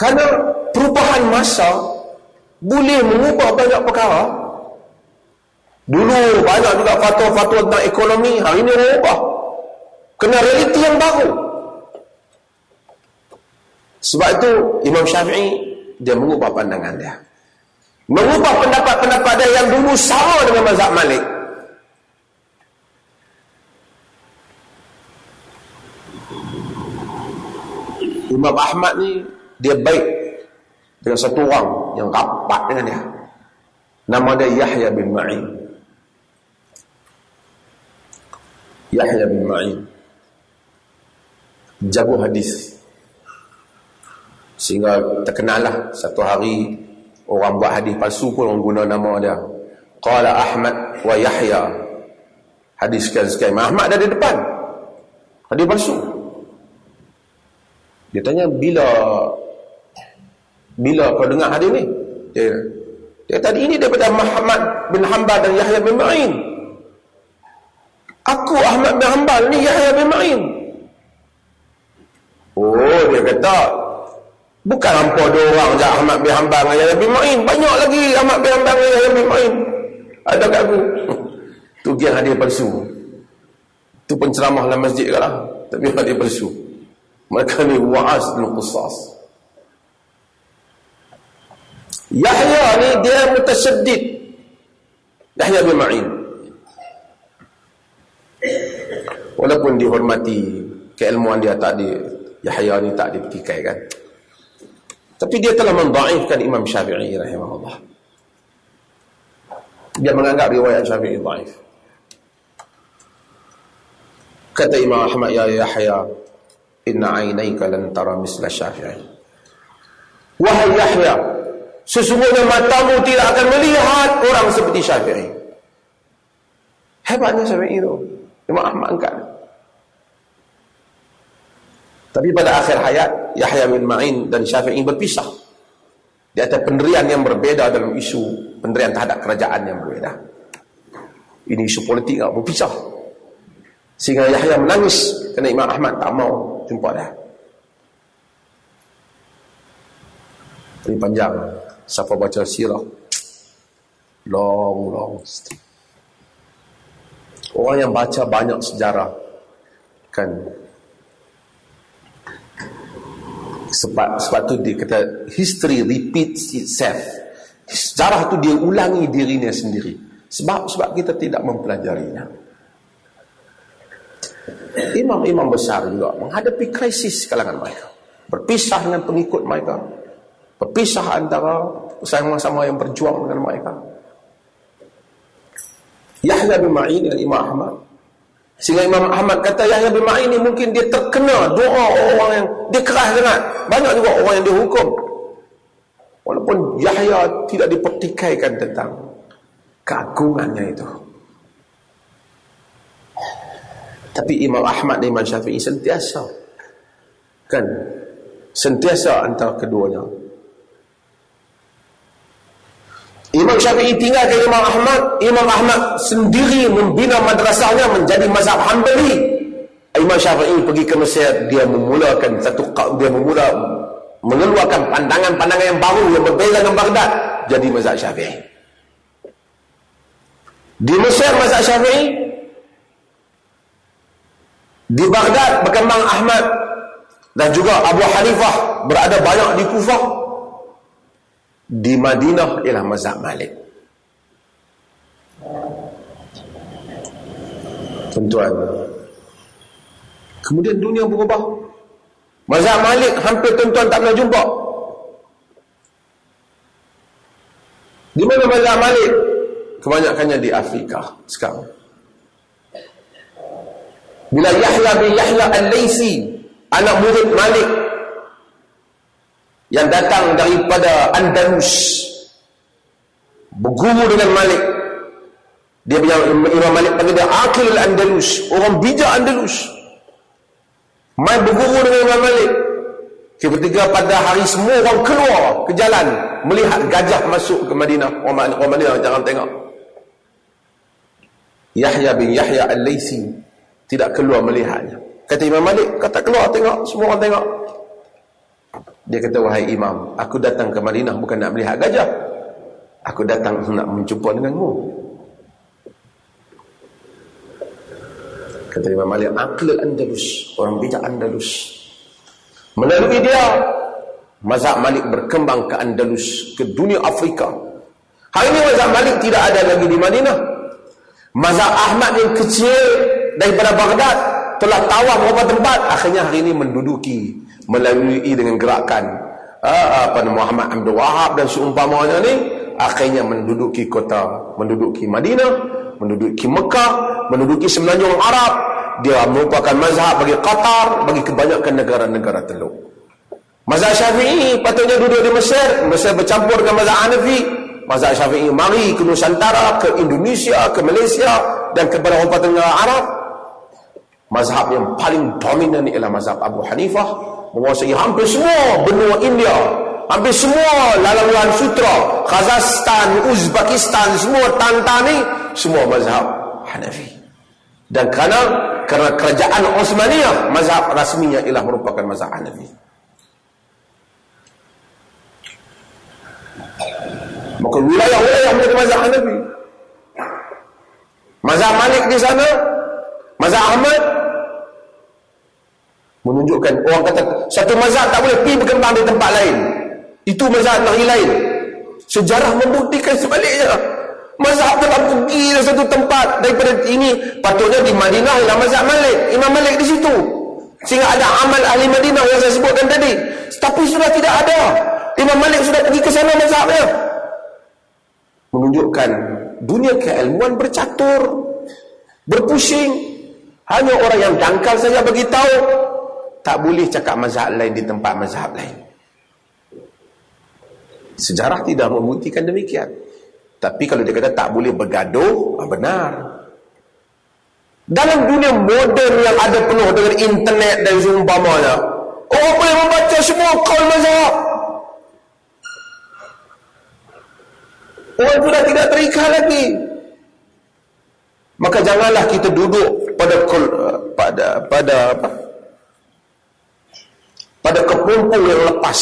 Kerana perubahan masa boleh mengubah banyak perkara. Dulu banyak juga fatwa-fatwa tentang ekonomi, hari ini mengubah. Kena realiti yang baru. Sebab itu Imam Syafi'i dia mengubah pandangan dia. Mengubah pendapat-pendapat dia yang dulu sama dengan mazhab Malik. Imam Ahmad ni dia baik dengan satu orang yang rapat dengan dia. Nama dia Yahya bin Ma'in. Yahya bin Ma'in. Jago hadis. Sehingga terkenal lah satu hari orang buat hadis palsu pun orang guna nama dia. Qala Ahmad wa Yahya. Hadis sekian-sekian. Ahmad ada di depan. Hadis palsu. Dia tanya bila bila kau dengar hadis ni? Dia, dia tadi ini daripada Muhammad bin Hanbal dan Yahya bin Ma'in. Aku Ahmad bin Hanbal ni Yahya bin Ma'in. Oh, dia kata bukan hampa dua orang je Ahmad bin Hanbal dengan Yahya bin Ma'in. Banyak lagi Ahmad bin Hanbal dengan Yahya bin Ma'in. Ada kat aku. tu dia hadis palsu. Tu penceramah dalam masjid lah. Tapi hadis palsu. Mereka ni wa'az bin qusas. Yahya ni dia mutasyadid. Yahya bin Ma'in. Walaupun dihormati keilmuan dia tak di Yahya ni tak dipetikai kan. Tapi dia telah mendaifkan Imam Syafi'i rahimahullah. Dia menganggap riwayat Syafi'i daif. Kata Imam Ahmad ya Yahya, inna ainaika lan tara misla syafi'i wahai yahya sesungguhnya matamu tidak akan melihat orang seperti syafi'i. Hebatnya syafi'i itu Imam Ahmad angkat. Tapi pada akhir hayat Yahya bin Ma'in dan Syafi'i berpisah. Di atas penderian yang berbeza dalam isu penderian terhadap kerajaan yang berbeza. Ini isu politik tak berpisah. Sehingga Yahya menangis kerana Imam Ahmad tak mau jumpa dah. Ini panjang. Siapa baca sirah. Long, long. Orang yang baca banyak sejarah. Kan. Sebab, sebab tu dia kata, history repeats itself. Sejarah tu dia ulangi dirinya sendiri. Sebab sebab kita tidak mempelajarinya. Imam-imam besar juga menghadapi krisis kalangan mereka. Berpisah dengan pengikut mereka. Berpisah antara sama-sama yang berjuang dengan mereka. Yahya bin Ma'in dengan Imam Ahmad. Sehingga Imam Ahmad kata Yahya bin Ma'in ini mungkin dia terkena doa orang yang dia keras sangat. Banyak juga orang yang dihukum. Walaupun Yahya tidak dipertikaikan tentang keagungannya itu. Tapi Imam Ahmad dan Imam Syafi'i sentiasa kan sentiasa antara keduanya. Imam Syafi'i tinggal ke Imam Ahmad, Imam Ahmad sendiri membina madrasahnya menjadi mazhab Hanbali. Imam Syafi'i pergi ke Mesir, dia memulakan satu dia memula mengeluarkan pandangan-pandangan yang baru yang berbeza dengan Baghdad jadi mazhab Syafi'i. Di Mesir mazhab Syafi'i di Baghdad berkembang Ahmad dan juga Abu Hanifah berada banyak di Kufah. Di Madinah ialah mazhab Malik. Tuan-tuan. Kemudian dunia berubah. Mazhab Malik hampir tuan-tuan tak pernah jumpa. Di mana mazhab Malik? Kebanyakannya di Afrika sekarang. Bila Yahya bin Yahya Al-Laysi Anak murid Malik Yang datang daripada Andalus. Berguru dengan Malik. Dia punya Imam Malik panggil dia Akil Andalus. Orang bijak Andalus. Mai berguru dengan Imam Malik. Ketika pada hari semua orang keluar ke jalan Melihat gajah masuk ke Madinah. Orang, orang Madinah jangan tengok. Yahya bin Yahya Al-Laysi tidak keluar melihatnya. Kata Imam Malik, kata keluar tengok, semua orang tengok. Dia kata, wahai imam, aku datang ke Madinah bukan nak melihat gajah. Aku datang nak menjumpa denganmu. Kata Imam Malik, akhlul Andalus, orang bijak Andalus. Melalui dia, mazhab Malik berkembang ke Andalus, ke dunia Afrika. Hari ini mazhab Malik tidak ada lagi di Madinah. Mazhab Ahmad yang kecil daripada Baghdad telah tawar beberapa tempat. Akhirnya hari ini menduduki melalui dengan gerakan uh, apa Muhammad Abdul Wahab dan seumpamanya ni akhirnya menduduki kota menduduki Madinah menduduki Mekah menduduki semenanjung Arab. Dia merupakan mazhab bagi Qatar bagi kebanyakan negara-negara teluk. Mazhab Syafi'i patutnya duduk di Mesir. Mesir bercampur dengan mazhab Hanafi. Mazhab Syafi'i mari ke Nusantara ke Indonesia ke Malaysia dan kepada orang Tenggara Arab. Mazhab yang paling dominan ialah mazhab Abu Hanifah menguasai hampir semua benua India hampir semua laluan sutra Kazakhstan, Uzbekistan semua tantan ni semua mazhab Hanafi. Dan kerana kerana kerajaan Osmaniyah mazhab rasminya ialah merupakan mazhab Hanafi. Maka wilayah-wilayah menjadi mazhab Hanafi. Mazhab Malik di sana mazhab Ahmad menunjukkan orang kata satu mazhab tak boleh pergi berkembang di tempat lain. Itu mazhab negeri lain. Sejarah membuktikan sebaliknya. Mazhab telah pergi di satu tempat daripada ini. Patutnya di Madinah ialah mazhab Malik. Imam Malik di situ. Sehingga ada amal ahli Madinah yang saya sebutkan tadi. Tapi sudah tidak ada. Imam Malik sudah pergi ke sana mazhabnya. Menunjukkan dunia keilmuan bercatur berpusing. Hanya orang yang dangkal saja bagi tahu tak boleh cakap mazhab lain di tempat mazhab lain. Sejarah tidak membuktikan demikian. Tapi kalau dia kata tak boleh bergaduh, ah, benar. Dalam dunia moden yang ada penuh dengan internet dan seumpamanya, orang boleh membaca semua kaul mazhab. Orang sudah tidak terikat lagi. Maka janganlah kita duduk pada pada pada apa? Pada kepompong yang lepas.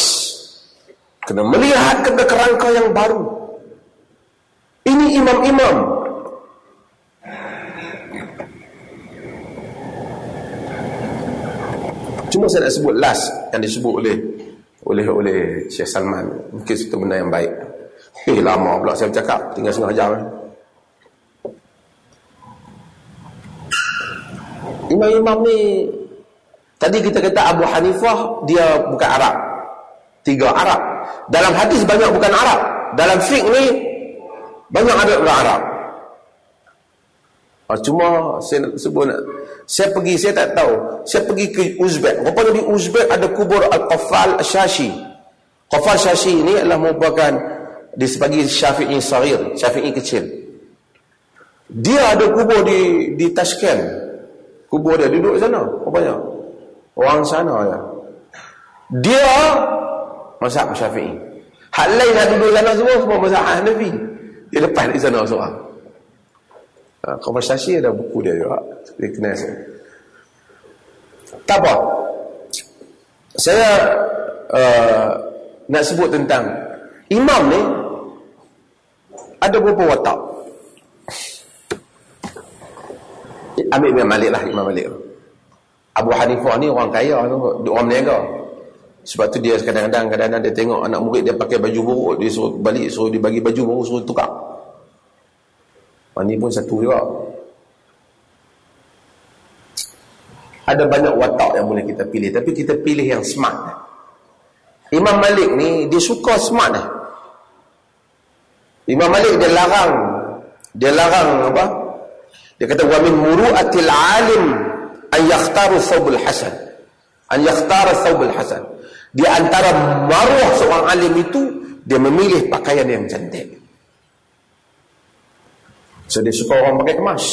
Kena melihat ke kerangka yang baru. Ini imam-imam. Cuma saya nak sebut last yang disebut oleh oleh oleh Syekh Salman. Mungkin itu benda yang baik. Eh lama pula saya bercakap. Tinggal setengah jam eh. imam-imam ni Tadi kita kata Abu Hanifah dia bukan Arab. Tiga Arab. Dalam hadis banyak bukan Arab. Dalam fiqh ni banyak ada bukan Arab. Oh, cuma saya sebut saya pergi saya tak tahu. Saya pergi ke Uzbek. Rupanya di Uzbek ada kubur Al-Qafal Shashi. Qafal Shashi ini adalah merupakan di sebagi Syafi'i Sarir, Syafi'i kecil. Dia ada kubur di di Tashkent. Kubur dia duduk sana. Rupanya. Orang sana ya. Dia mazhab Syafi'i. Hal lain nak duduk sana semua semua mazhab Hanafi. Dia lepas di sana seorang. Ha, konversasi ada buku dia juga. Dia kenal saya. Tak apa. Saya uh, nak sebut tentang imam ni ada beberapa watak. Ambil Imam Malik lah Imam Malik. Abu Hanifah ni orang kaya tu, orang meniaga. Sebab tu dia kadang-kadang kadang-kadang dia tengok anak murid dia pakai baju buruk, dia suruh balik, suruh dia bagi baju baru, suruh tukar. Ini pun satu juga. Ada banyak watak yang boleh kita pilih, tapi kita pilih yang smart. Imam Malik ni dia suka smart ni. Imam Malik dia larang dia larang apa? Dia kata wa min muru'atil alim an yakhtaru thawbul hasan an yakhtara thawbul hasan di antara maruah seorang alim itu dia memilih pakaian yang cantik. So dia suka orang pakai kemas.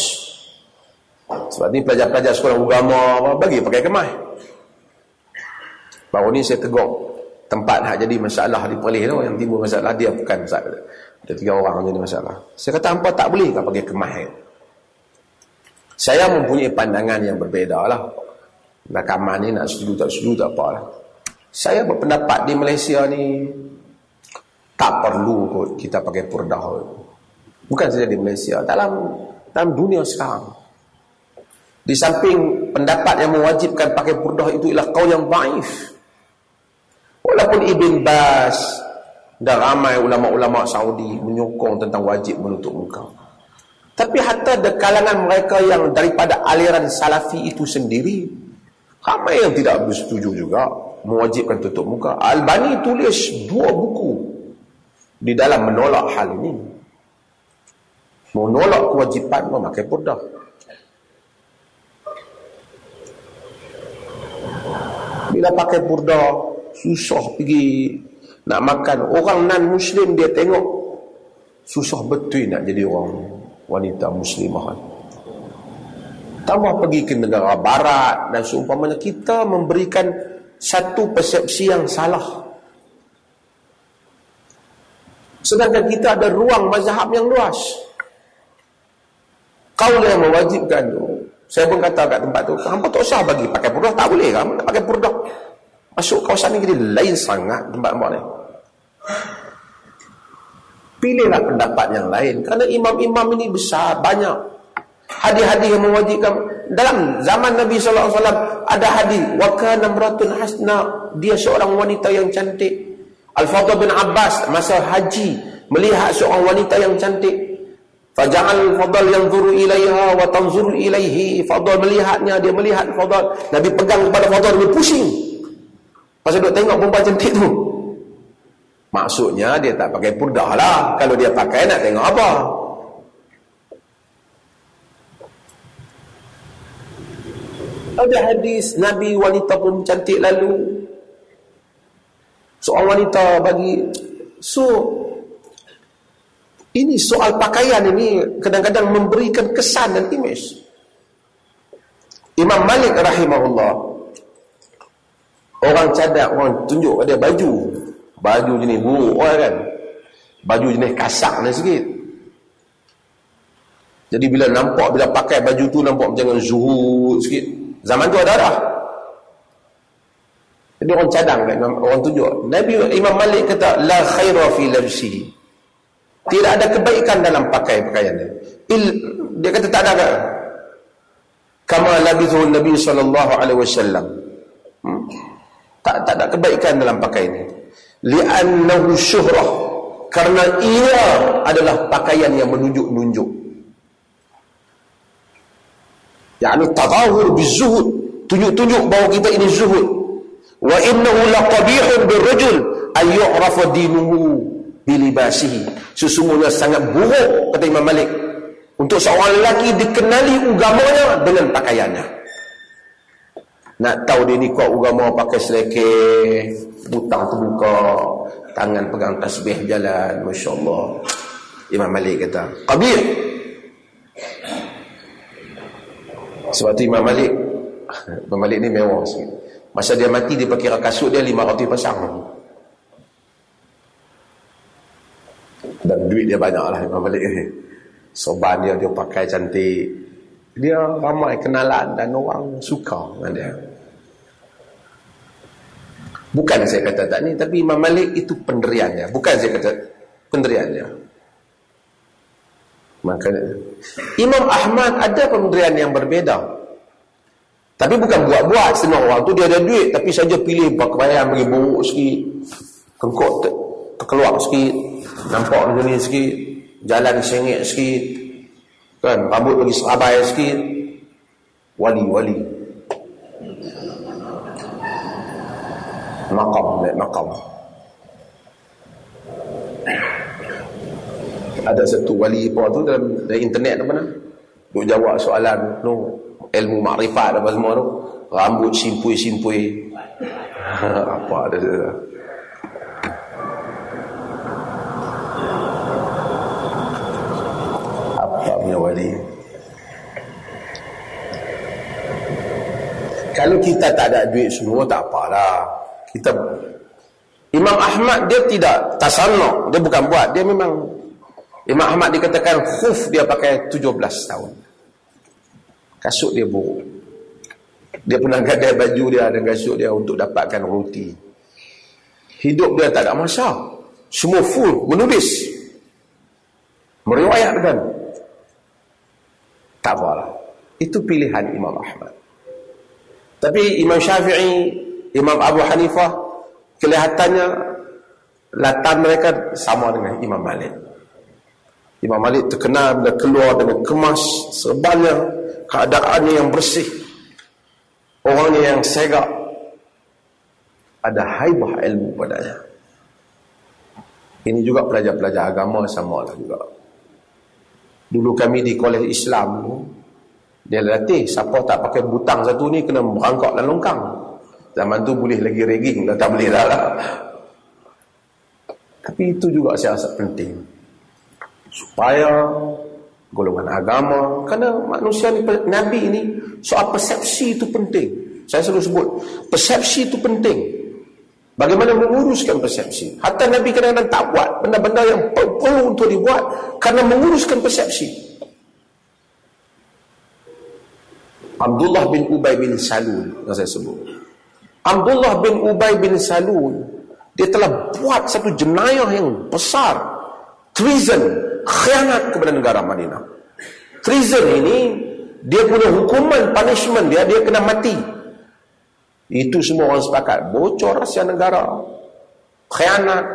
Sebab ni pelajar-pelajar sekolah agama bagi pakai kemas. Baru ni saya tegur tempat hak jadi masalah di Perlis tu yang timbul masalah dia bukan masalah ada tiga orang jadi masalah. Saya kata hampa tak boleh tak pakai kemas saya mempunyai pandangan yang berbeza lah. Rakaman ni nak setuju tak setuju tak apa lah. Saya berpendapat di Malaysia ni tak perlu kot kita pakai purdah. Bukan saja di Malaysia, dalam dalam dunia sekarang. Di samping pendapat yang mewajibkan pakai purdah itu ialah kau yang baif. Walaupun Ibn Bas dan ramai ulama-ulama Saudi menyokong tentang wajib menutup muka. Tapi hatta di kalangan mereka yang daripada aliran salafi itu sendiri, ramai yang tidak bersetuju juga mewajibkan tutup muka. Albani tulis dua buku di dalam menolak hal ini. Menolak kewajipan memakai purdah. Bila pakai purdah, susah pergi nak makan orang non muslim dia tengok susah betul nak jadi orang wanita muslimah. Tambah pergi ke negara barat dan seumpamanya kita memberikan satu persepsi yang salah. Sedangkan kita ada ruang mazhab yang luas. Kau yang mewajibkan tu saya pun kata kat tempat tu hampa tak usah bagi? Pakai purdah? Tak boleh kan nak pakai purdah? Masuk kawasan ni jadi lain sangat tempat-tempat ni Pilihlah pendapat yang lain. Kerana imam-imam ini besar, banyak. Hadis-hadis yang mewajibkan. Dalam zaman Nabi SAW, ada hadis. Waka namratun hasna. Dia seorang wanita yang cantik. Al-Fadha bin Abbas, masa haji, melihat seorang wanita yang cantik. Faja'al fadal yang zuru ilaiha wa tanzuru ilaihi. Fadal melihatnya, dia melihat fadal. Nabi pegang kepada fadal, dia pusing. Pasal dia tengok perempuan cantik tu. Maksudnya dia tak pakai purdah lah. Kalau dia pakai nak tengok apa? Ada hadis Nabi wanita pun cantik lalu. Soal wanita bagi so ini soal pakaian ini kadang-kadang memberikan kesan dan image. Imam Malik rahimahullah orang cadar orang tunjuk dia baju baju jenis buruk lah kan? Baju jenis kasak ni sikit. Jadi bila nampak bila pakai baju tu nampak macam zuhud sikit. Zaman tu ada dah. Jadi orang cadang kan orang tunjuk. Nabi Imam Malik kata la khaira fi labsihi. Tidak ada kebaikan dalam pakai pakaian dia. Il, dia kata tak ada kan kama labithu Nabi sallallahu alaihi wasallam. Hmm? tak tak ada kebaikan dalam pakaian ini li'annahu syuhrah. Karena ia adalah pakaian yang menunjuk-nunjuk. Yakni tadahur bizuhud. Tunjuk-tunjuk bahawa kita ini zuhud. Wa innahu laqabihun birrajul ay yu'rafa dinuhu bilibasihi. Sesungguhnya sangat buruk kata Imam Malik. Untuk seorang lelaki dikenali agamanya dengan pakaiannya nak tahu dia ni kuat agama pakai selekeh butang terbuka tangan pegang tasbih jalan masya-Allah. Imam Malik kata qabih sebab tu Imam Malik Imam Malik ni mewah sikit. Masa dia mati dia pakai kasut dia lima roti pasang. Dan duit dia banyak lah Imam Malik ni. Soban dia dia pakai cantik dia ramai kenalan dan orang suka dengan dia Bukan saya kata tak ni, tapi Imam Malik itu penderiannya. Bukan saya kata penderiannya. Makanya Imam Ahmad ada penderian yang berbeza. Tapi bukan buat-buat senang orang tu dia ada duit tapi saja pilih pakaian bagi buruk sikit. Kengkok ter terkeluar sikit, nampak macam ni sikit, jalan sengit sikit. Kan, rambut bagi serabai sikit. Wali-wali. maqam naik maqam ada satu wali apa tu dalam, dalam internet apa mana duk jawab soalan tu. Ilmu makrifat apa semua tu. Rambut simpui-simpui. Apa ada tu apa punya wali kalau kita tak ada duit semua tak apalah kita Imam Ahmad dia tidak tasanno, dia bukan buat, dia memang Imam Ahmad dikatakan khuf dia pakai 17 tahun. Kasut dia buruk. Dia pernah gadai baju dia dan kasut dia untuk dapatkan roti. hidup dia tak ada masa semua full menulis meriwayatkan tak apalah itu pilihan Imam Ahmad. Tapi Imam Syafi'i Imam Abu Hanifah kelihatannya latar mereka sama dengan Imam Malik. Imam Malik terkenal bila keluar dengan kemas serbannya keadaannya yang bersih orangnya yang segak. Ada haibah ilmu padanya. Ini juga pelajar-pelajar agama sama lah juga dulu kami di kolej Islam dia latih siapa tak pakai butang satu ni kena berangkak dan longkang. Zaman tu boleh lagi rigging dah tak boleh dah lah. Tapi itu juga saya rasa penting. Supaya golongan agama kerana manusia ni Nabi ini soal persepsi itu penting. Saya selalu sebut persepsi itu penting bagaimana menguruskan persepsi? Hatta Nabi kadang-kadang tak buat. Benda-benda yang perlu untuk dibuat kerana menguruskan persepsi. Abdullah bin Ubay bin Salul yang saya sebut. Abdullah bin Ubay bin Salul dia telah buat satu jenayah yang besar. Treason khianat kepada negara Madinah. Treason ini dia punya hukuman punishment dia dia kena mati. Itu semua orang sepakat. Bocor rahsia negara. Khianat.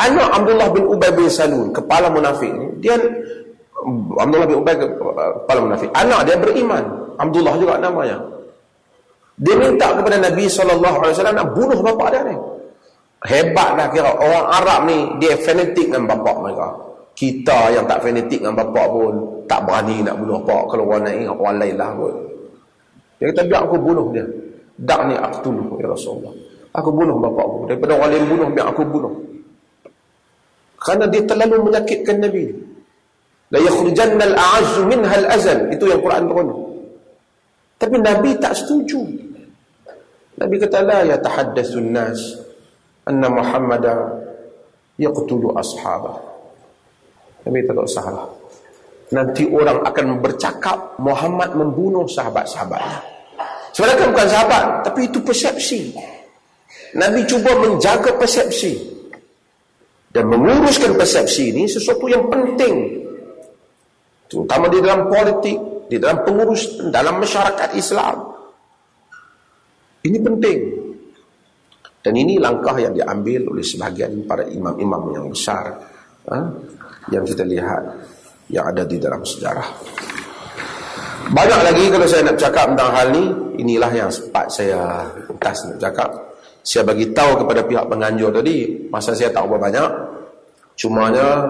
Anak Abdullah bin Ubay bin Salul, kepala munafik dia Abdullah bin Ubay kepala munafik. Anak dia beriman. Abdullah juga namanya. Dia minta kepada Nabi SAW nak bunuh bapa dia ni. Hebat dah kira orang Arab ni dia fanatik dengan bapak mereka. Kita yang tak fanatik dengan bapak pun tak berani nak bunuh bapak kalau orang lain orang lain lah pun. Dia kata biar aku bunuh dia. Dak ni aku tuluh ya Rasulullah. Aku bunuh bapak aku. Daripada orang lain bunuh biar aku bunuh. Kerana dia terlalu menyakitkan Nabi. La yakhrujanna al-a'azzu minha al-azal. Itu yang Quran turun. Tapi Nabi tak setuju. Nabi kata la yatahaddatsun nas anna Muhammada yaqtulu ashabah. Nabi tak salah. Nanti orang akan bercakap Muhammad membunuh sahabat-sahabatnya. Sebenarnya bukan sahabat, tapi itu persepsi. Nabi cuba menjaga persepsi. Dan menguruskan persepsi ini sesuatu yang penting. Terutama di dalam politik, di dalam pengurus, dalam masyarakat Islam. Ini penting. Dan ini langkah yang diambil oleh sebahagian para imam-imam yang besar ha, yang kita lihat yang ada di dalam sejarah. Banyak lagi kalau saya nak cakap tentang hal ni, inilah yang sempat saya ringkas nak cakap. Saya bagi tahu kepada pihak penganjur tadi, masa saya tak berapa banyak. Cumanya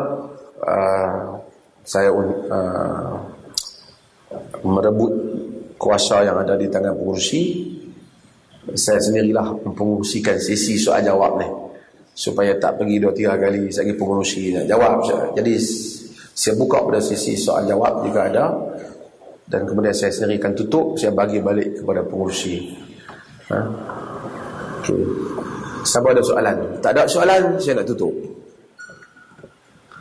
uh, saya uh, merebut kuasa yang ada di tangan pengurusi saya sendirilah mempengurusikan sesi soal jawab ni supaya tak pergi dua tiga kali lagi pengurusi nak jawab jadi saya buka pada sesi soal jawab juga ada dan kemudian saya sendiri akan tutup saya bagi balik kepada pengurusi. Ha? okay. siapa ada soalan? Tak ada soalan saya nak tutup.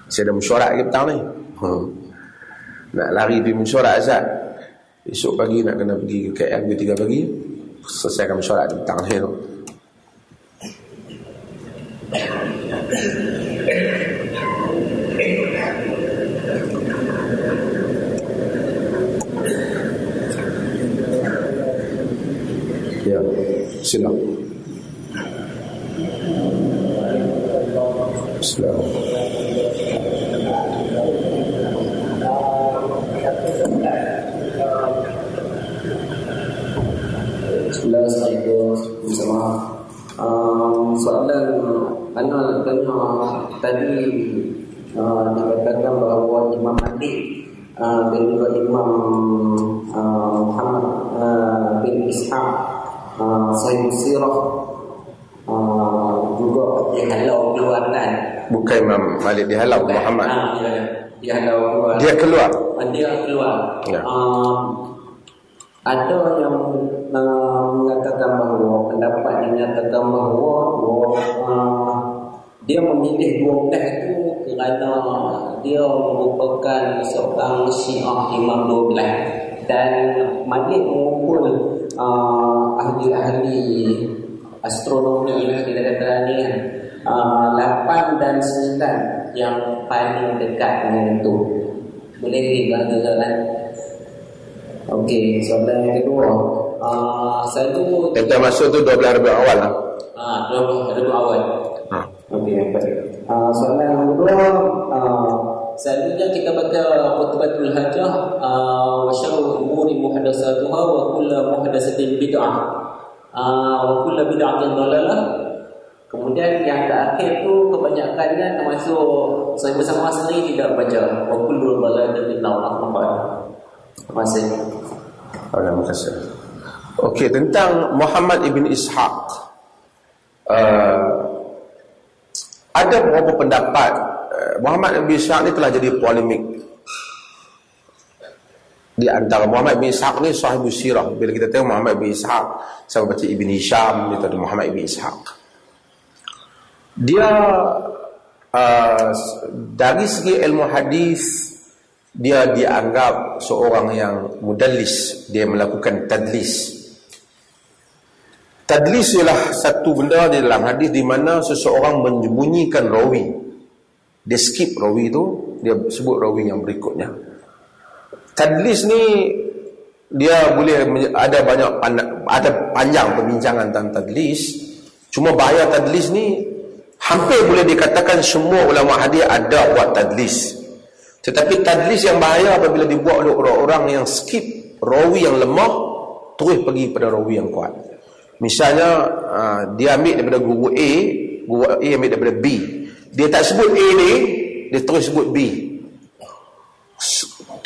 Saya ada mesyuarat lagi petang ni. Hmm. nak lari pergi mesyuarat Azad esok pagi nak kena pergi ke KL 3 pagi. Selesaikan mesyuarat tangan saya tu ya sila sila Assalamualaikum bersama um, soalan Ana tanya tadi uh, dikatakan bahawa Imam Malik uh, dan juga Imam uh, Muhammad uh, bin Ishaq uh, Sayyid Sirah uh, juga dihalau keluarkan bukan Imam Malik dihalau Muhammad. Uh, dia, dihalau keluar. Dia keluar? Dia keluar. Ya. uh, ada yang uh, mengatakan bahawa pendapat yang menyatakan bahawa, bahawa uh, dia memilih dua belah itu kerana dia merupakan seorang syiah imam dua belah dan Malik mengumpul uh, ahli-ahli astronomi ini kita kata ni uh, 8 dan 9 yang paling dekat dengan itu. Boleh dibahas soalan Okey, soalan yang kedua. Uh, Selalu Kita masuk tu 12 Rabiul awal lah. Ah, uh, 12 Rabiul awal. Ha. Okey, baik uh, Soalan yang kedua uh, Selalunya kita baca khutbatul hajah uh, wa syarrul umuri muhdatsatuha wa kullu muhdatsatin bid'ah. Uh, wa kullu bid'atin dhalalah. Kemudian yang terakhir tu kebanyakannya termasuk saya bersama sendiri tidak baca wa kullu dhalalah min nar Terima kasih. Terima kasih. Okey, tentang Muhammad ibn Ishaq. Uh, ada beberapa pendapat Muhammad bin Ishaq ni telah jadi polemik. Di antara Muhammad bin Ishaq ni sahibu sirah bila kita tengok Muhammad bin Ishaq saya baca Ibn Hisham dia tahu Muhammad bin Ishaq. Dia uh, dari segi ilmu hadis dia dianggap seorang yang mudallis. Dia melakukan tadlis. Tadlis ialah satu benda di dalam hadis di mana seseorang menyembunyikan rawi dia skip rawi tu dia sebut rawi yang berikutnya. Tadlis ni dia boleh ada banyak ada panjang perbincangan tentang tadlis. Cuma bahaya tadlis ni hampir boleh dikatakan semua ulama hadis ada buat tadlis. Tetapi tadlis yang bahaya apabila dibuat oleh orang-orang yang skip rawi yang lemah terus pergi pada rawi yang kuat. Misalnya ah, dia ambil daripada guru A guru A ambil daripada B dia tak sebut A ni dia terus sebut B.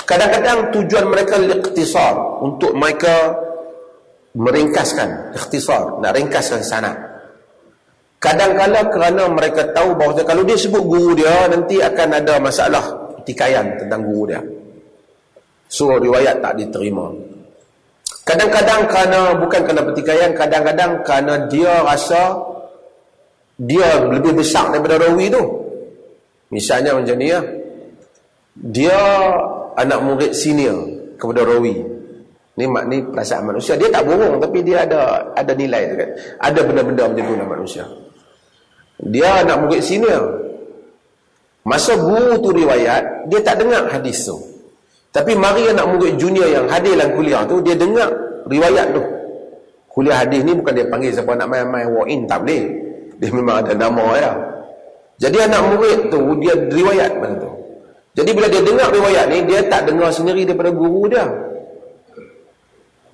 Kadang-kadang tujuan mereka ikhtisar untuk mereka meringkaskan ikhtisar nak ringkaskan sana kadang-kadang kerana mereka tahu bahawa kalau dia sebut guru dia nanti akan ada masalah tikayan tentang guru dia. So riwayat tak diterima. Kadang-kadang kerana bukan kerana pertikaian kadang-kadang kerana dia rasa dia lebih besar daripada rawi tu. Misalnya macam ni ya. Dia anak murid senior kepada rawi. Ni mak ni perasaan manusia. Dia tak bohong tapi dia ada ada nilai tu kan. Ada benda-benda macam tu dalam manusia. Dia anak murid senior. Masa guru tu riwayat dia tak dengar hadis tu. Tapi mari anak murid junior yang hadir dalam kuliah tu dia dengar riwayat tu. Kuliah hadis ni bukan dia panggil siapa nak main-main walk in tak boleh dia memang ada nama ya. Jadi anak murid tu dia riwayat macam tu. Jadi bila dia dengar riwayat ni dia tak dengar sendiri daripada guru dia.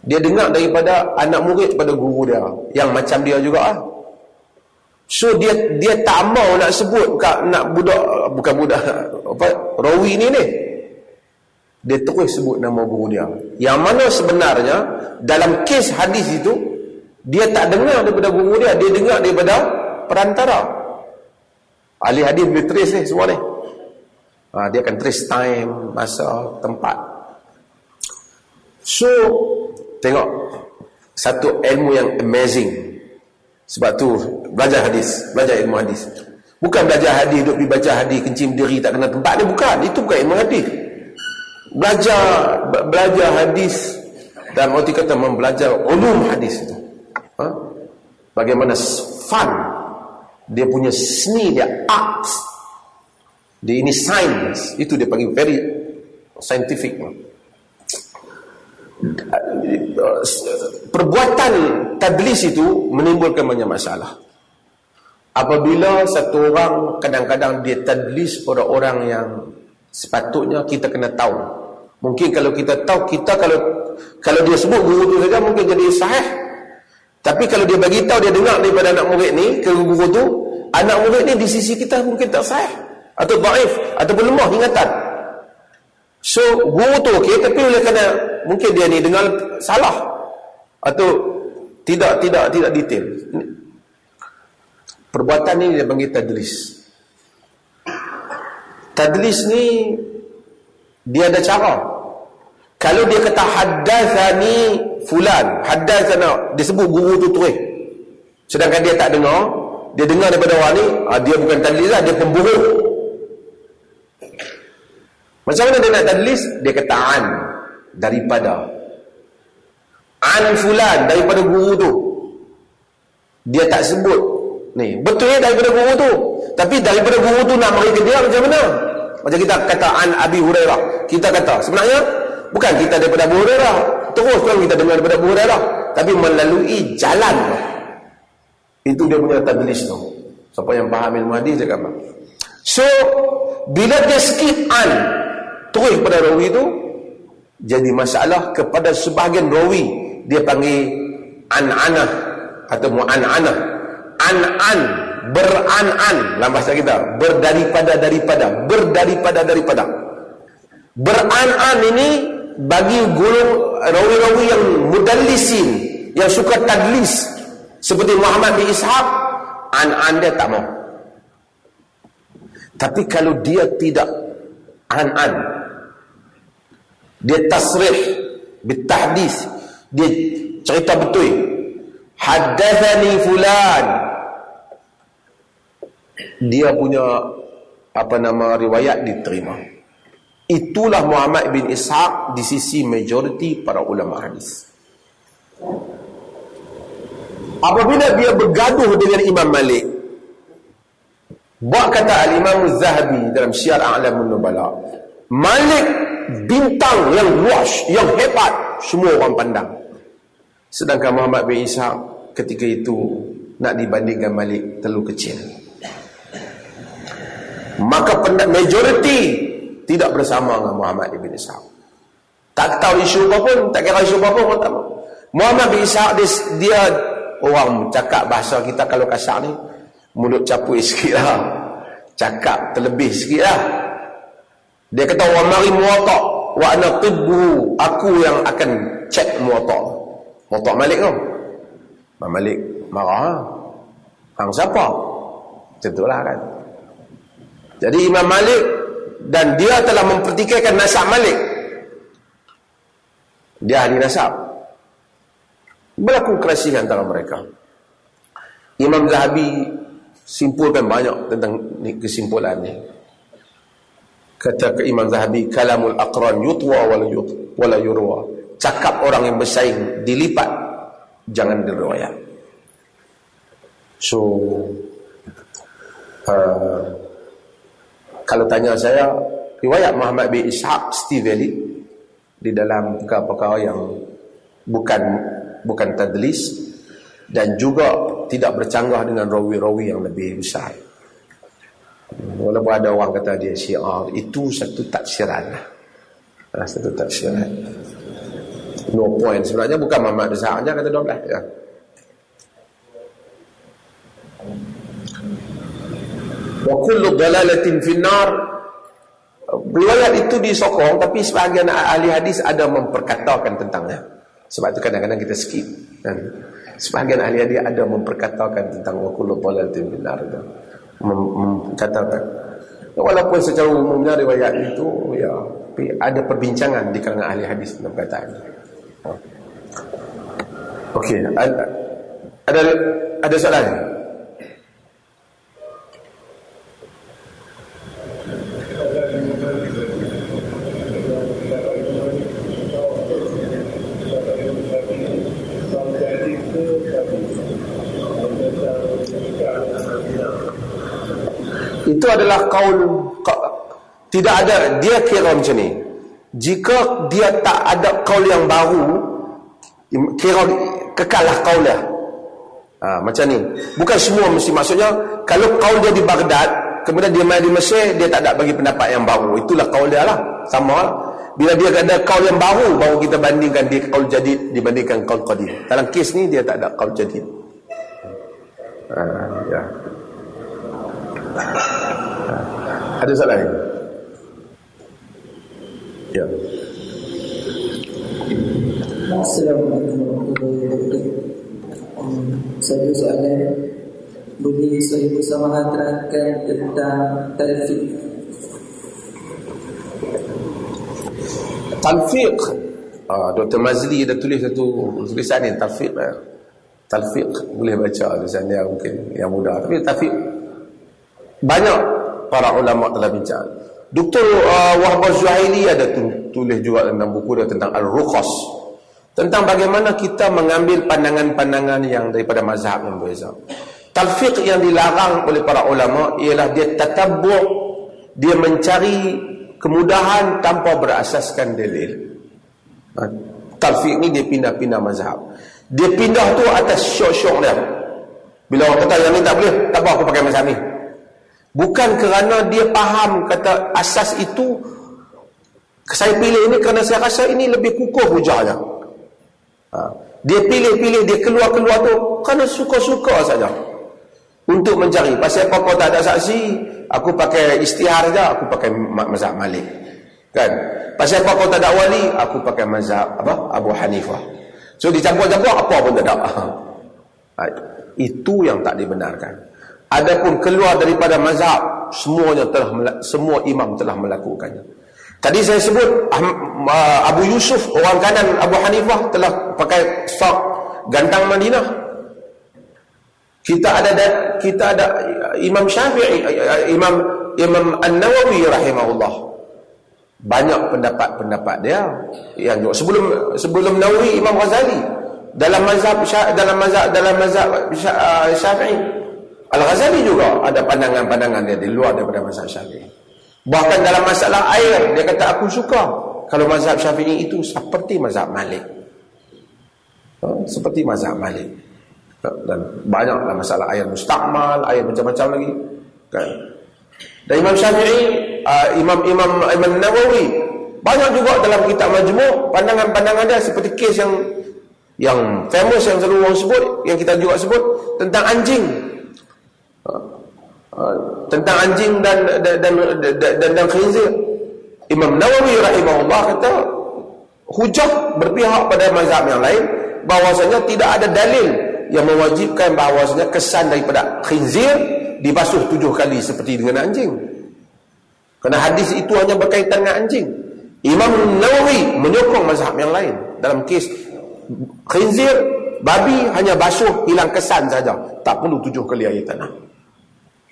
Dia dengar daripada anak murid pada guru dia yang macam dia juga ah. So dia dia tak mau nak sebut kat nak budak bukan budak apa rawi ni ni. Dia terus sebut nama guru dia. Yang mana sebenarnya dalam kes hadis itu dia tak dengar daripada guru dia, dia dengar daripada perantara. Ahli hadis boleh trace ni semua ni ha, dia akan trace time masa tempat. So tengok. Satu ilmu yang amazing. Sebab tu belajar hadis belajar ilmu hadis. Bukan belajar hadis duduk pergi baca hadis kencing diri tak kena tempat ni bukan. Itu bukan ilmu hadis. Belajar belajar hadis. Dan arti kata membelajar ulum hadis itu. Ha? bagaimana fun dia punya seni dia art. Dia ini science. Itu dia panggil very scientific. Perbuatan tadlis itu menimbulkan banyak masalah. Apabila satu orang kadang-kadang dia tadlis pada orang yang sepatutnya kita kena tahu. Mungkin kalau kita tahu kita kalau kalau dia sebut guru tu saja mungkin jadi sahih tapi kalau dia bagi tahu dia dengar daripada anak murid ni ke guru tu, anak murid ni di sisi kita mungkin tak sahih atau dhaif ataupun lemah ingatan. So guru tu okey tapi oleh kerana mungkin dia ni dengar salah atau tidak tidak tidak detail. Perbuatan ni dia panggil tadlis. Tadlis ni dia ada cara. Kalau dia kata haddatsani fulan haddatsana dia sebut guru tu terus. Sedangkan dia tak dengar dia dengar daripada orang ni ah, dia bukan tadlis lah dia pembohong macam mana dia nak tadlis? Dia kata an daripada. An fulan daripada guru tu. Dia tak sebut. Ni betul ya daripada guru tu? Tapi daripada guru tu nak mari ke dia macam mana? Macam kita kata an Abi Hurairah. Kita kata sebenarnya bukan kita daripada Abu Hurairah terus kan kita dengar daripada Abu Hurairah. Tapi melalui jalan. Itu dia punya tadlis tu. Siapa yang faham ilmu hadis dia kata so bila dia skip an terus pada rawi itu jadi masalah kepada sebahagian rawi dia panggil an-anah atau mu'an-anah. An-an beran-an. Dalam bahasa kita berdaripada daripada berdaripada daripada beran-an ini bagi gulung rawi-rawi yang mudallisin yang suka tadlis seperti Muhammad bin Ishaq an-an dia tak mau. Tapi kalau dia tidak an-an dia tasrih bitahdis dia cerita betul. Haddathani fulan. Dia punya apa nama riwayat diterima itulah Muhammad bin Ishaq di sisi majoriti para ulama hadis apabila dia bergaduh dengan Imam Malik buat kata al-Imam Az-Zahabi dalam Syiar A'lamun Nubala Malik bintang yang luas, yang hebat, semua orang pandang. Sedangkan Muhammad bin Ishaq ketika itu nak dibandingkan Malik terlalu kecil. Maka majoriti tidak bersama dengan Muhammad bin Ishaq. Tak tahu isu apa pun, tak kira isu apa pun, tak tahu. Muhammad bin Ishaq dia, dia orang cakap bahasa kita kalau kasar ni mulut capui sikit lah. Cakap terlebih sikit lah. Dia kata wa mari muwatta wa ana tibbu aku yang akan cek muwatta. Muwatta Malik tu. Imam Malik marah. Hang siapa? Tentulah kan. Jadi Imam Malik dan dia telah mempertikaikan nasab Malik. Dia ahli nasab. Berlaku kerasi antara mereka. Imam Zahabi simpulkan banyak tentang kesimpulan ni kata Imam Zahabi kalamul aqran yutwa wala wala yurwa cakap orang yang bersaing dilipat jangan diriwayat so uh, kalau tanya saya riwayat Muhammad bin Ishaq still valid di dalam perkara-perkara yang bukan bukan tadlis dan juga tidak bercanggah dengan rawi-rawi yang lebih besar. Walaupun ada orang kata dia syiar Itu satu taksiran lah. Satu taksiran. No point Sebenarnya bukan Muhammad Desa saja kata 12 ya. Wa kullu dalalatin finnar Riwayat itu disokong Tapi sebahagian ahli hadis Ada memperkatakan tentangnya Sebab itu kadang-kadang kita skip kan? Sebahagian ahli hadis ada memperkatakan Tentang wa kullu dalalatin finnar itu mencatatkan walaupun secara umumnya riwayat itu ya ada perbincangan di kalangan ahli hadis tentang perkataan ini. Okey, ada ada, ada soalan? itu adalah kaul tidak ada dia kira macam ni. Jika dia tak ada kaul yang baru kira kekalah kaul dia. Ha, macam ni. Bukan semua mesti maksudnya kalau kaul dia di Baghdad kemudian dia main di Mesir dia tak ada bagi pendapat yang baru. Itulah kaul dia lah. Sama lah. Bila dia ada kaul yang baru baru kita bandingkan dia kaul jadid dibandingkan kaul qadim dalam kes ni dia tak ada kaul jadid. Ha, ya ada soalan lain? Ya. Assalamualaikum warahmatullahi wabarakatuh. Saya soalan boleh saya bersama terangkan tentang talfiq. Talfiq. Ah, Dr. Mazli dah tulis satu tulisan ni talfiq. Eh. Talfiq boleh baca tulisan dia mungkin yang mudah. Tapi talfiq banyak para ulama telah bincang. Dr. Uh, Wahbah Zuhaili ada tulis juga dalam buku dia tentang Al-Rukhas. tentang bagaimana kita mengambil pandangan-pandangan yang daripada mazhab yang berbeza. Talfiq yang dilarang oleh para ulama ialah dia tatabu' dia mencari kemudahan tanpa berasaskan dalil. Ha, talfiq ni dia pindah-pindah mazhab. Dia pindah tu atas syok-syok dia. Bila orang kata yang ni tak boleh, tak apa aku pakai mazhab ni. Bukan kerana dia faham kata asas itu saya pilih ini kerana saya rasa ini lebih kukuh hujahnya. Ha. Dia pilih-pilih, dia keluar-keluar tu kerana suka-suka saja. Untuk mencari. Pasal apa-apa tak ada saksi, aku pakai istihar saja, aku pakai mazhab Malik. Kan? Pasal apa-apa tak ada wali, aku pakai mazhab apa? Abu Hanifah. So dicampur-campur apa pun tak ada. Ha. Itu yang tak dibenarkan. Adapun keluar daripada mazhab, semuanya telah semua imam telah melakukannya. Tadi saya sebut Abu Yusuf orang kanan Abu Hanifah telah pakai sok gantang Madinah. Kita ada kita ada Imam Syafi'i Imam Imam An-Nawawi rahimahullah. Banyak pendapat-pendapat dia yang sebelum sebelum Nawawi Imam Ghazali dalam mazhab dalam mazhab dalam mazhab Syafi'i Al-Ghazali juga ada pandangan-pandangan dia di luar daripada mazhab Syafi'i. Bahkan dalam masalah air, dia kata aku suka kalau mazhab syafi'i itu seperti mazhab malik. Ha? Seperti mazhab malik. Ha? Dan banyaklah masalah air mustakmal, air macam-macam lagi. Kan? Dan Imam Syafi'i, uh, Imam Imam Imam Nawawi, banyak juga dalam kitab majmuk pandangan-pandangan dia seperti kes yang yang famous yang selalu orang sebut, yang kita juga sebut tentang anjing. Ah, tentang anjing dan dan dan dan, dan khinzir. Imam Nawawi rahimahullah kata hujah berpihak pada mazhab yang lain bahwasanya tidak ada dalil yang mewajibkan bahwasanya kesan daripada khinzir dibasuh tujuh kali seperti dengan anjing. Kerana hadis itu hanya berkaitan dengan anjing. Imam Nawawi menyokong mazhab yang lain dalam kes khinzir babi hanya basuh hilang kesan saja tak perlu tujuh kali air tanah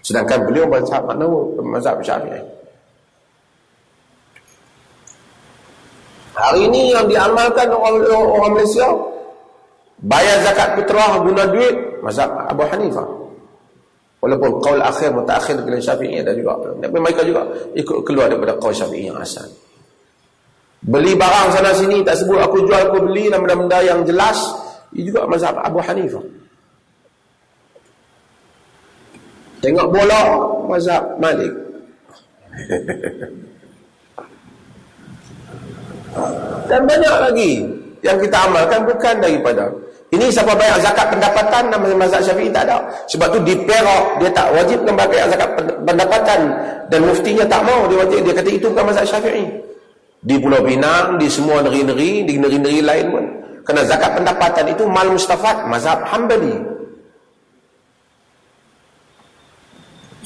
Sedangkan beliau mazhab mana mazhab Syafi'i. Hari ini yang diamalkan oleh orang, Malaysia bayar zakat fitrah guna duit mazhab Abu Hanifah. Walaupun qaul akhir mutaakhir dengan Syafi'i ada juga. Tapi mereka juga ikut keluar daripada qaul Syafi'i yang asal. Beli barang sana sini tak sebut aku jual aku beli dan benda-benda yang jelas ini juga mazhab Abu Hanifah. Tengok bola mazhab Malik. Dan banyak lagi yang kita amalkan bukan daripada ini siapa bayar zakat pendapatan nama mazhab Syafi'i tak ada. Sebab tu di Perak dia tak wajib bayar zakat pendapatan dan muftinya tak mau dia wajib dia kata itu bukan mazhab Syafi'i. Di Pulau Pinang, di semua negeri-negeri, di negeri-negeri lain pun kerana zakat pendapatan itu mal mustafat mazhab Hambali.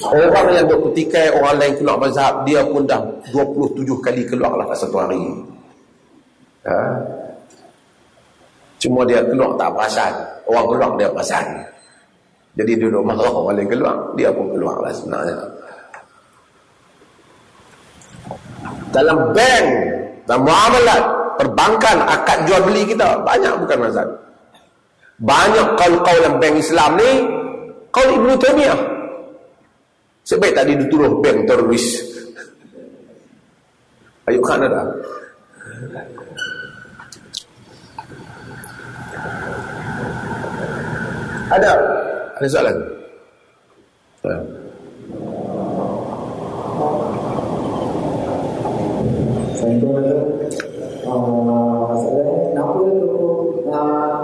Orang yang berpetikai orang lain keluar mazhab Dia pun dah 27 kali keluar lah satu hari. Ha? Cuma dia keluar tak perasan. Orang keluar dia perasan. Jadi dia duduk marah orang lain keluar Dia pun keluar lah sebenarnya. Dalam bank Dalam muamalat Perbankan akad jual beli kita Banyak bukan mazhab Banyak kau-kau dalam bank Islam ni Kau Ibn Taymiyah Sebaik tak dituduh bank teroris. Ayub Khan ada. Ada. Ada soalan?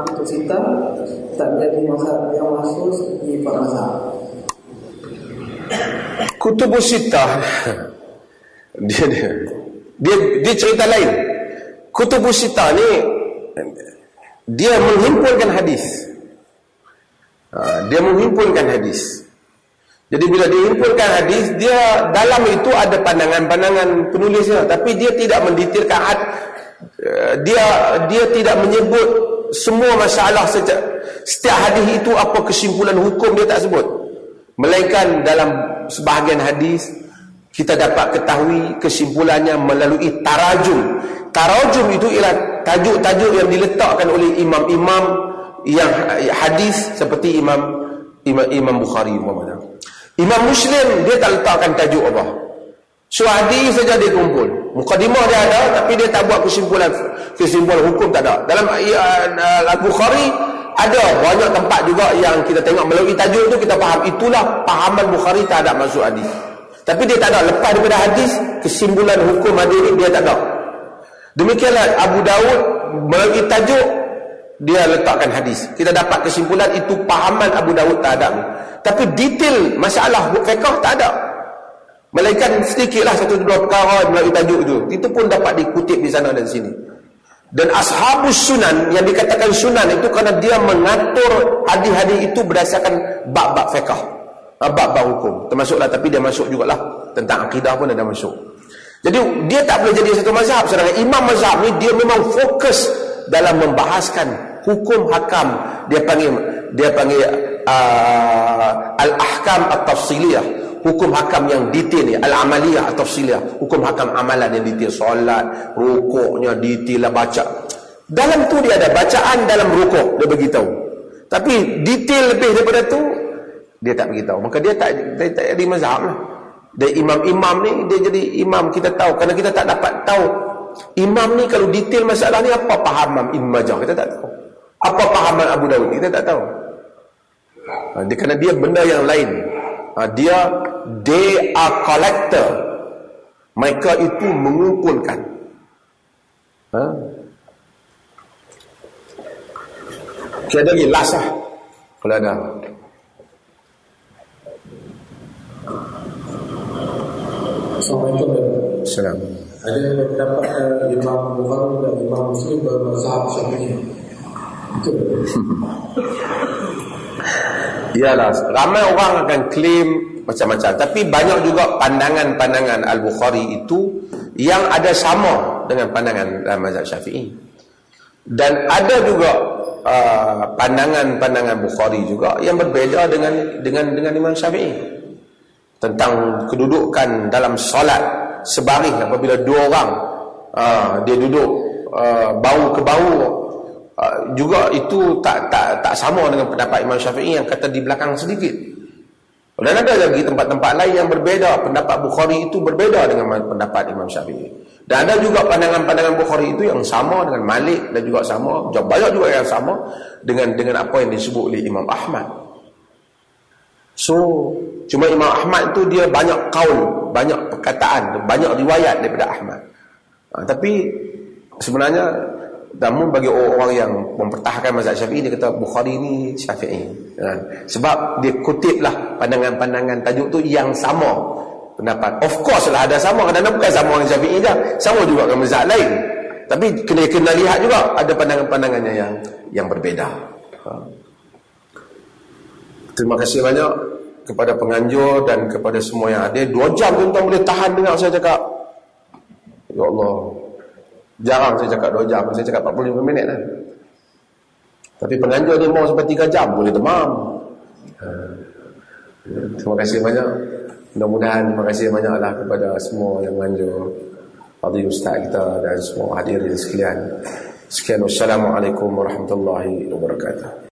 Putus cinta tak menjadi masalah yang masuk di Mazhab Kutubus Sittah dia, dia dia dia cerita lain. Kutubus Sittah ni dia menghimpunkan hadis. Ha, dia menghimpunkan hadis. Jadi bila dihimpunkan hadis, dia dalam itu ada pandangan-pandangan penulisnya, tapi dia tidak mendetailkan had, eh, dia dia tidak menyebut semua masalah setiap, setiap hadis itu apa kesimpulan hukum dia tak sebut. Melainkan dalam sebahagian hadis kita dapat ketahui kesimpulannya melalui tarajum. Tarajum itu ialah tajuk-tajuk yang diletakkan oleh imam-imam yang hadis seperti imam imam, imam Bukhari umpamanya. Imam Muslim dia tak letakkan tajuk apa. So hadis saja dia kumpul. Mukadimah dia ada tapi dia tak buat kesimpulan kesimpulan hukum tak ada. Dalam uh, Al-Bukhari ada banyak tempat juga yang kita tengok melalui tajuk itu kita faham itulah pahaman Bukhari tak ada masuk hadis. Tapi dia tak ada lepas daripada hadis kesimpulan hukum hadis ini dia tak ada. Demikianlah Abu Daud melalui tajuk dia letakkan hadis. Kita dapat kesimpulan itu pahaman Abu Dawud tak ada. Tapi detail masalah fiqh tak ada. Melainkan sedikitlah satu dua perkara melalui tajuk itu. Itu pun dapat dikutip di sana dan sini. Dan ashabus sunan yang dikatakan sunan itu kerana dia mengatur hadis-hadis itu berdasarkan bab-bab fiqh. Ah, bab-bab hukum. Termasuklah tapi dia masuk jugalah tentang akidah pun ada masuk. Jadi dia tak boleh jadi satu mazhab. Sedangkan imam mazhab ni dia memang fokus dalam membahaskan hukum hakam dia panggil dia panggil uh, al-ahkam at-tafsiliyah hukum hakam yang detail ni al-amaliyah at-tafsiliyah hukum hakam amalan yang detail solat rukuknya detail lah baca. Dalam tu dia ada bacaan dalam rukuk dia beritahu. Tapi detail lebih daripada tu dia tak beritahu. Maka dia tak dia tak jadi mazhab lah. Dan imam-imam ni dia jadi imam kita tahu. Kerana kita tak dapat tahu imam ni kalau detail masalah ni apa paham imam majah? Kita tak tahu. Apa pahaman Abu Dawud? Kita tak tahu. Ha, dia kerana dia benda yang lain. Ha, dia they are collector. Mereka itu mengumpulkan. Ha? Okay, ada lagi last lah. Kalau ada. Assalamualaikum. Assalamualaikum. Ada yang berpendapat uh, Imam Bukhari dan Imam Muslim bermazhab Syafi'i. Iyalah, ramai orang akan claim macam-macam. Tapi banyak juga pandangan-pandangan Al-Bukhari itu yang ada sama dengan pandangan dalam mazhab Syafi'i. Dan ada juga uh, pandangan-pandangan Bukhari juga yang berbeza dengan dengan dengan Imam Syafi'i. Tentang kedudukan dalam solat sebaring apabila dua orang uh, dia duduk uh, bau ke bau Ah, juga itu tak tak tak sama dengan pendapat Imam Syafi'i yang kata di belakang sedikit. Dan ada lagi tempat-tempat lain yang berbeza. Pendapat Bukhari itu berbeza dengan pendapat Imam Syafi'i. Dan ada juga pandangan-pandangan Bukhari itu yang sama dengan Malik dan juga sama, banyak juga yang sama dengan dengan apa yang disebut oleh Imam Ahmad. So, cuma Imam Ahmad itu dia banyak kaul, banyak perkataan, banyak riwayat daripada Ahmad. Ha, tapi sebenarnya namun bagi orang-orang yang mempertahankan mazhab syafi'i dia kata Bukhari ni syafi'i. Ha. sebab dia kutip lah pandangan-pandangan tajuk tu yang sama. Pendapat. Of course lah ada sama. Kerana bukan sama dengan syafi'i je. Sama juga dengan mazhab lain. Tapi kena kena lihat juga ada pandangan-pandangannya yang yang berbeza. Ha. terima kasih banyak kepada penganjur dan kepada semua yang ada dua jam tuan-tuan boleh tahan dengar saya cakap. Ya Allah Jarang saya cakap 2 jam, saya cakap 45 minit lah. Tapi penganjur dia mau sampai 3 jam, boleh demam. Ha. Terima kasih banyak. Mudah-mudahan terima kasih banyaklah kepada semua yang menganjur. Fadil Ustaz kita dan semua hadirin sekalian. Sekian wassalamualaikum warahmatullahi wabarakatuh.